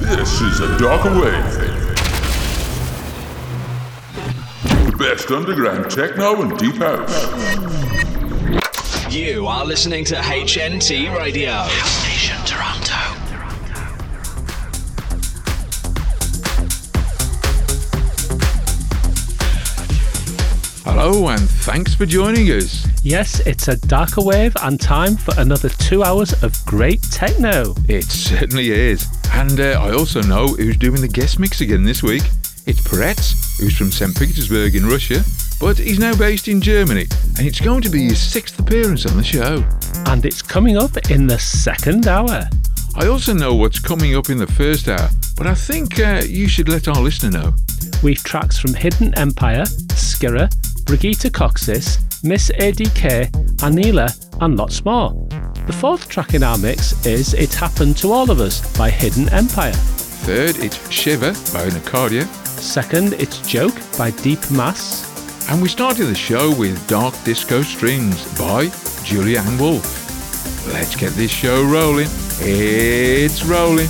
This is a darker wave. The best underground techno and deep house. You are listening to HNT Radio. House Station Toronto. Hello, and thanks for joining us. Yes, it's a darker wave and time for another two hours of great techno. It certainly is. And uh, I also know who's doing the guest mix again this week. It's Perets, who's from St. Petersburg in Russia, but he's now based in Germany, and it's going to be his sixth appearance on the show. And it's coming up in the second hour. I also know what's coming up in the first hour, but I think uh, you should let our listener know. We've tracks from Hidden Empire, Skirra, Brigitta Kocsis, Miss ADK, Anela, and lots more. The fourth track in our mix is It Happened to All of Us by Hidden Empire. Third, it's Shiver by Nacardia. Second, it's Joke by Deep Mass. And we started the show with Dark Disco Strings by Julianne Wolf. Let's get this show rolling. It's rolling.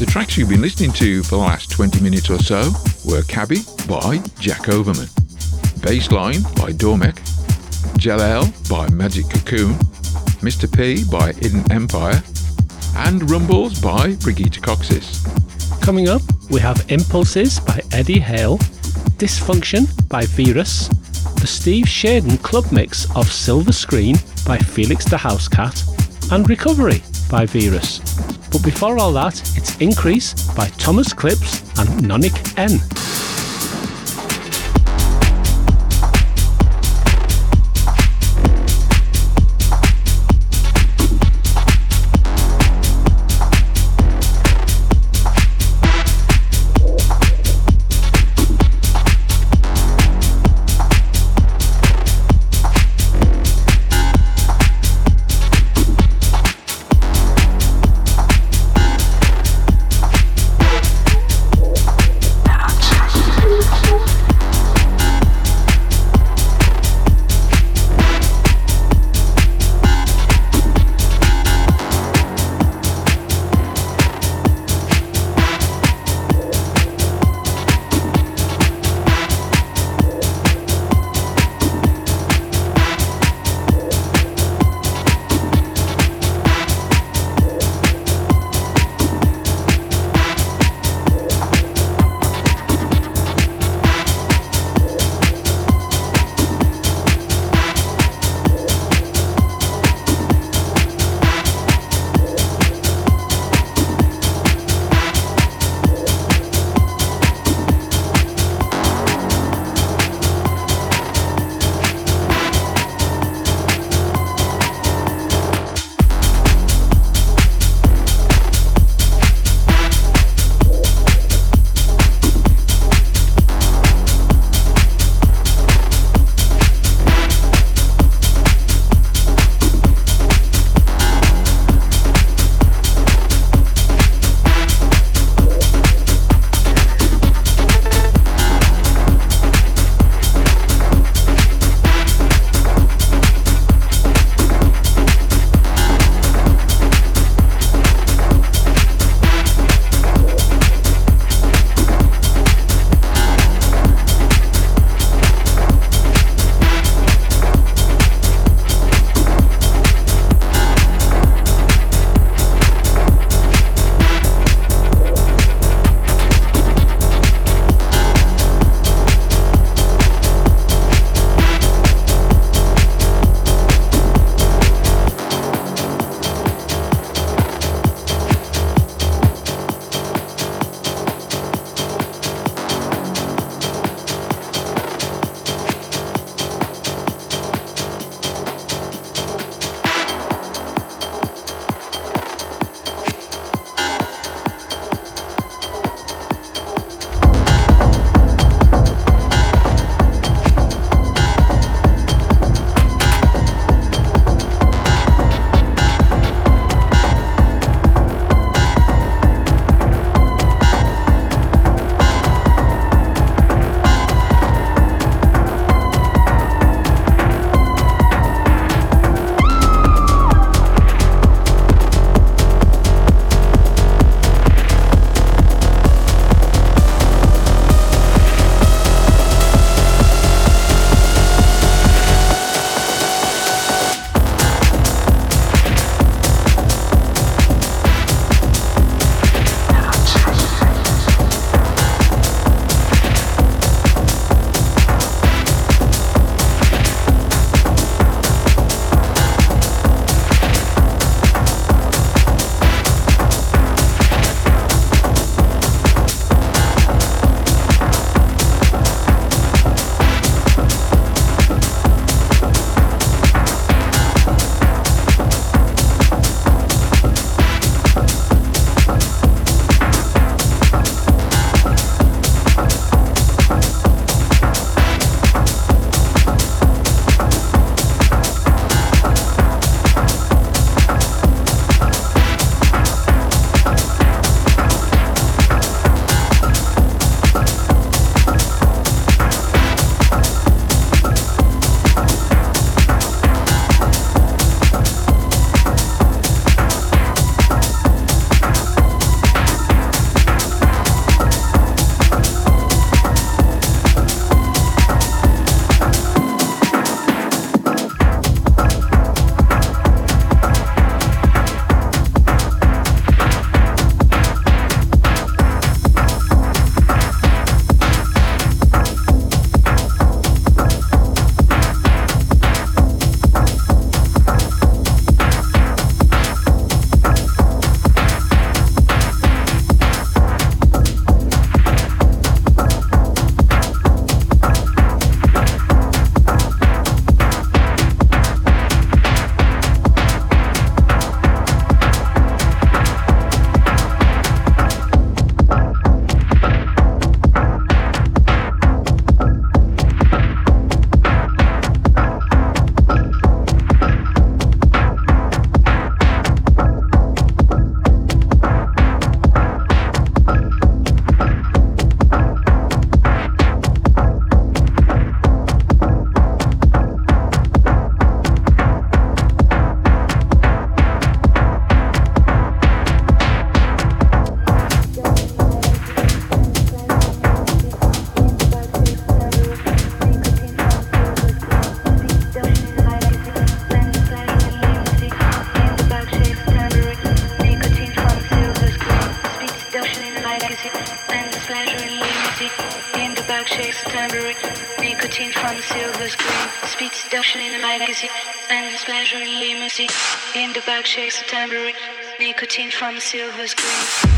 The tracks you've been listening to for the last 20 minutes or so were Cabby by Jack Overman, Bassline by Dormek, Jalel by Magic Cocoon, Mr. P by Hidden Empire, and Rumbles by Brigitta Kocsis. Coming up, we have Impulses by Eddie Hale, Dysfunction by Virus, the Steve Shaden club mix of Silver Screen by Felix da Housecat, and Recovery by Virus. But before all that, it's Increase by Thomas Clips and Nonic N. Back shakes a tambourine. Nicotine from the silver screen.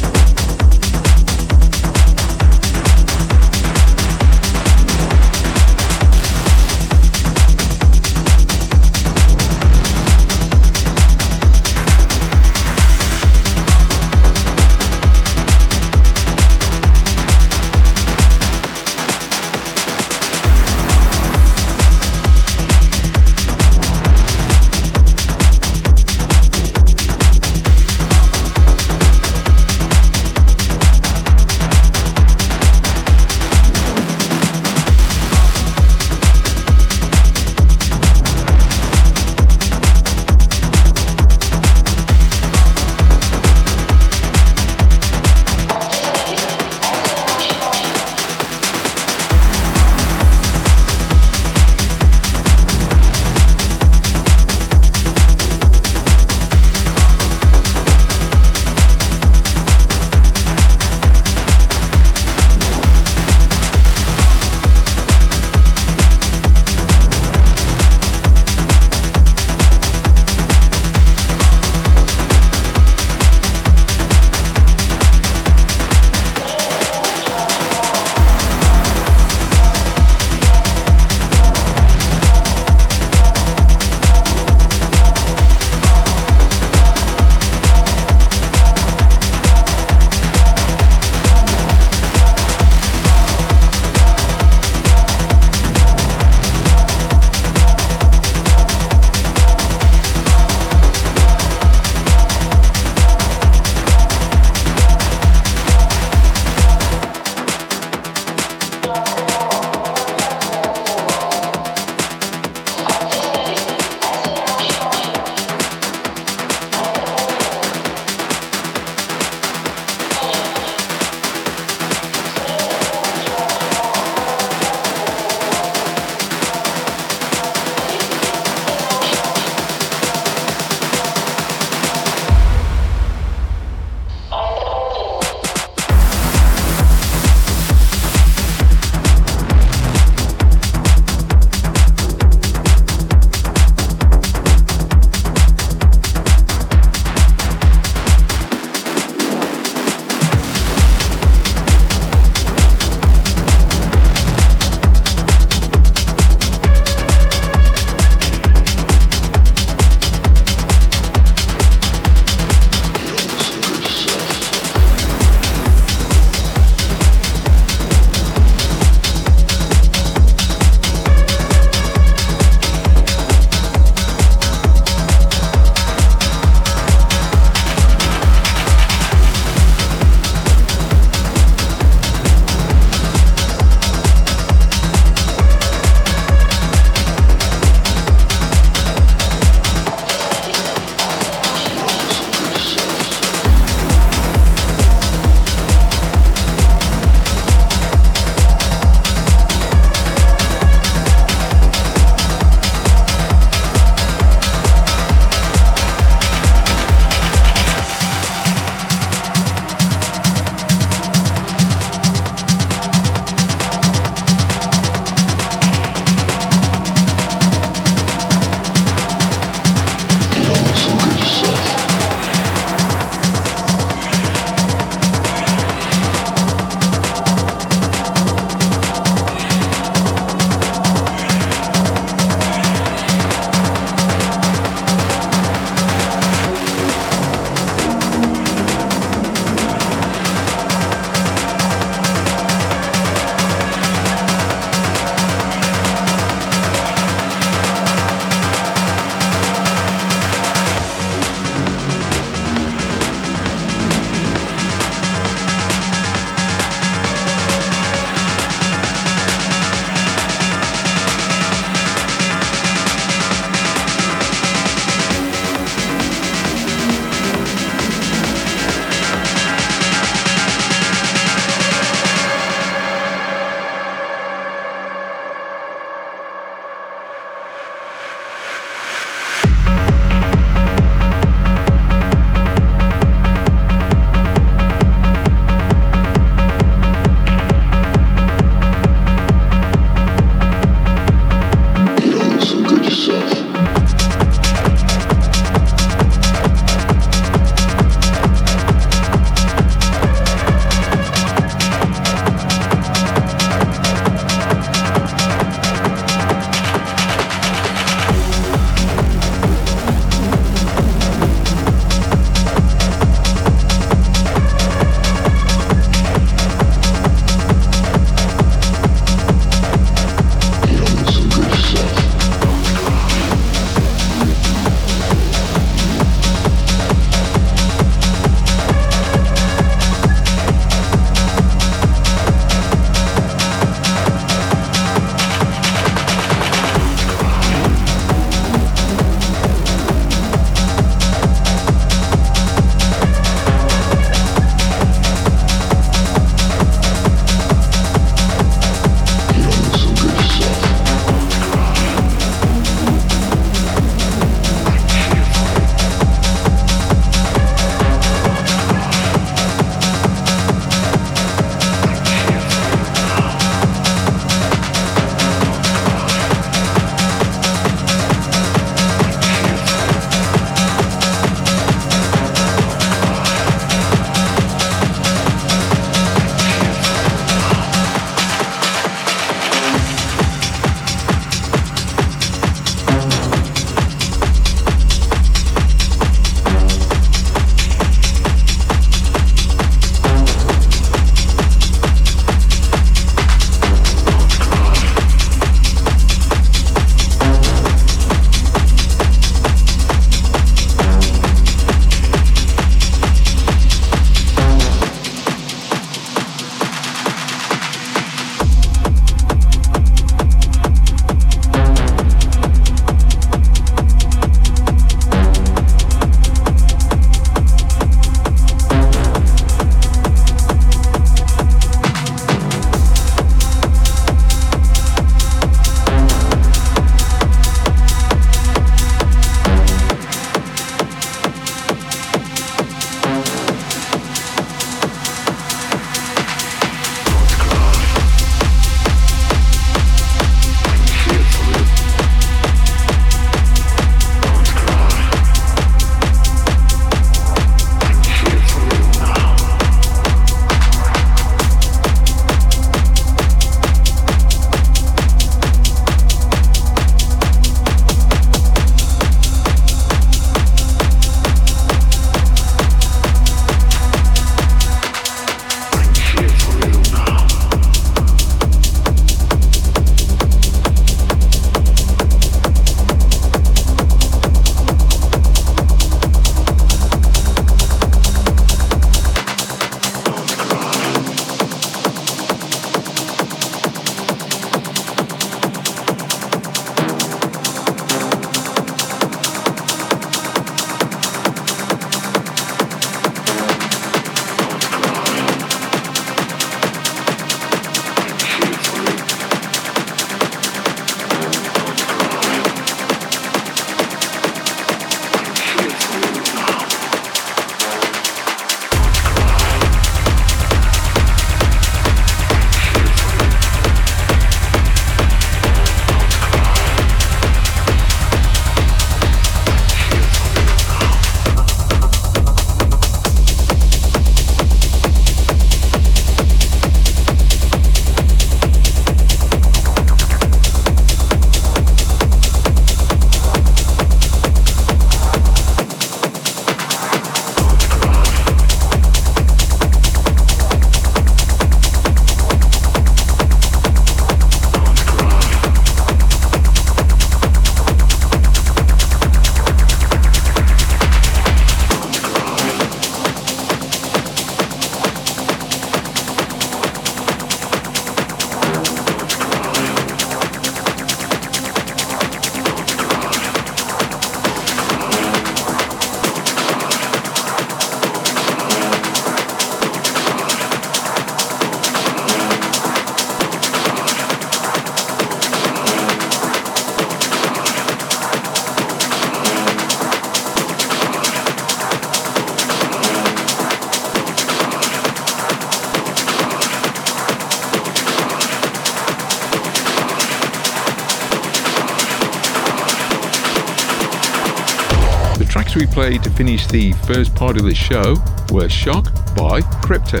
Played to finish the first part of the show were Shock by Crypta,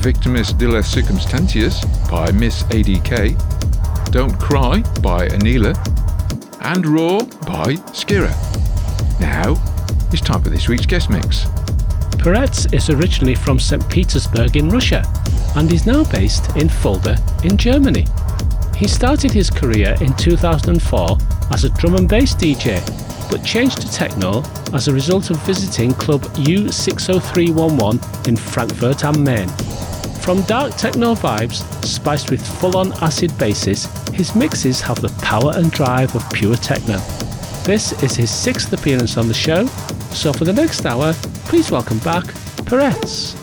Victimus de las Circumstancias by Miss ADK, Don't Cry by Anela, and Raw by Skirra. Now, it's time for this week's guest mix. Perets is originally from St. Petersburg in Russia and is now based in Fulda in Germany. He started his career in 2004 as a drum and bass DJ, but changed to techno as a result of visiting Club U60311 in Frankfurt am Main. From dark techno vibes spiced with full on acid basses, his mixes have the power and drive of pure techno. This is his sixth appearance on the show, so for the next hour, please welcome back Perets.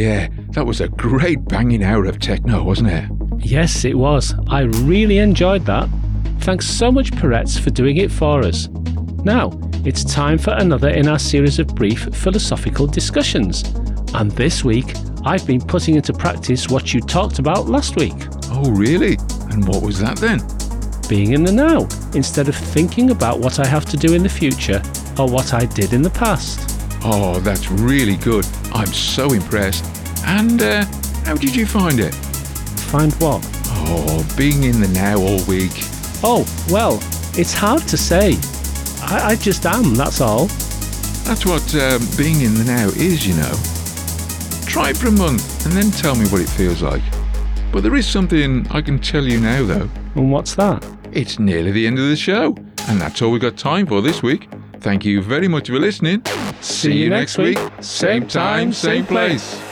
Yeah, that was a great banging hour of techno, wasn't it? Yes, it was. I really enjoyed that. Thanks so much, Perets, for doing it for us. Now, it's time for another in our series of brief philosophical discussions. And this week, I've been putting into practice what you talked about last week Oh, really? And what was that then? being in the now, instead of thinking about what I have to do in the future or what I did in the past. Oh, that's really good. I'm so impressed. And uh, how did you find it? Find what? Oh, being in the now all week. Oh, well, it's hard to say. I, I just am, that's all. That's what um, being in the now is, you know. Try it for a month and then tell me what it feels like. But there is something I can tell you now, though. And what's that? It's nearly the end of the show, and that's all we've got time for this week. Thank you very much for listening. See, you next week. Same time, same place.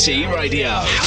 HNT Radio.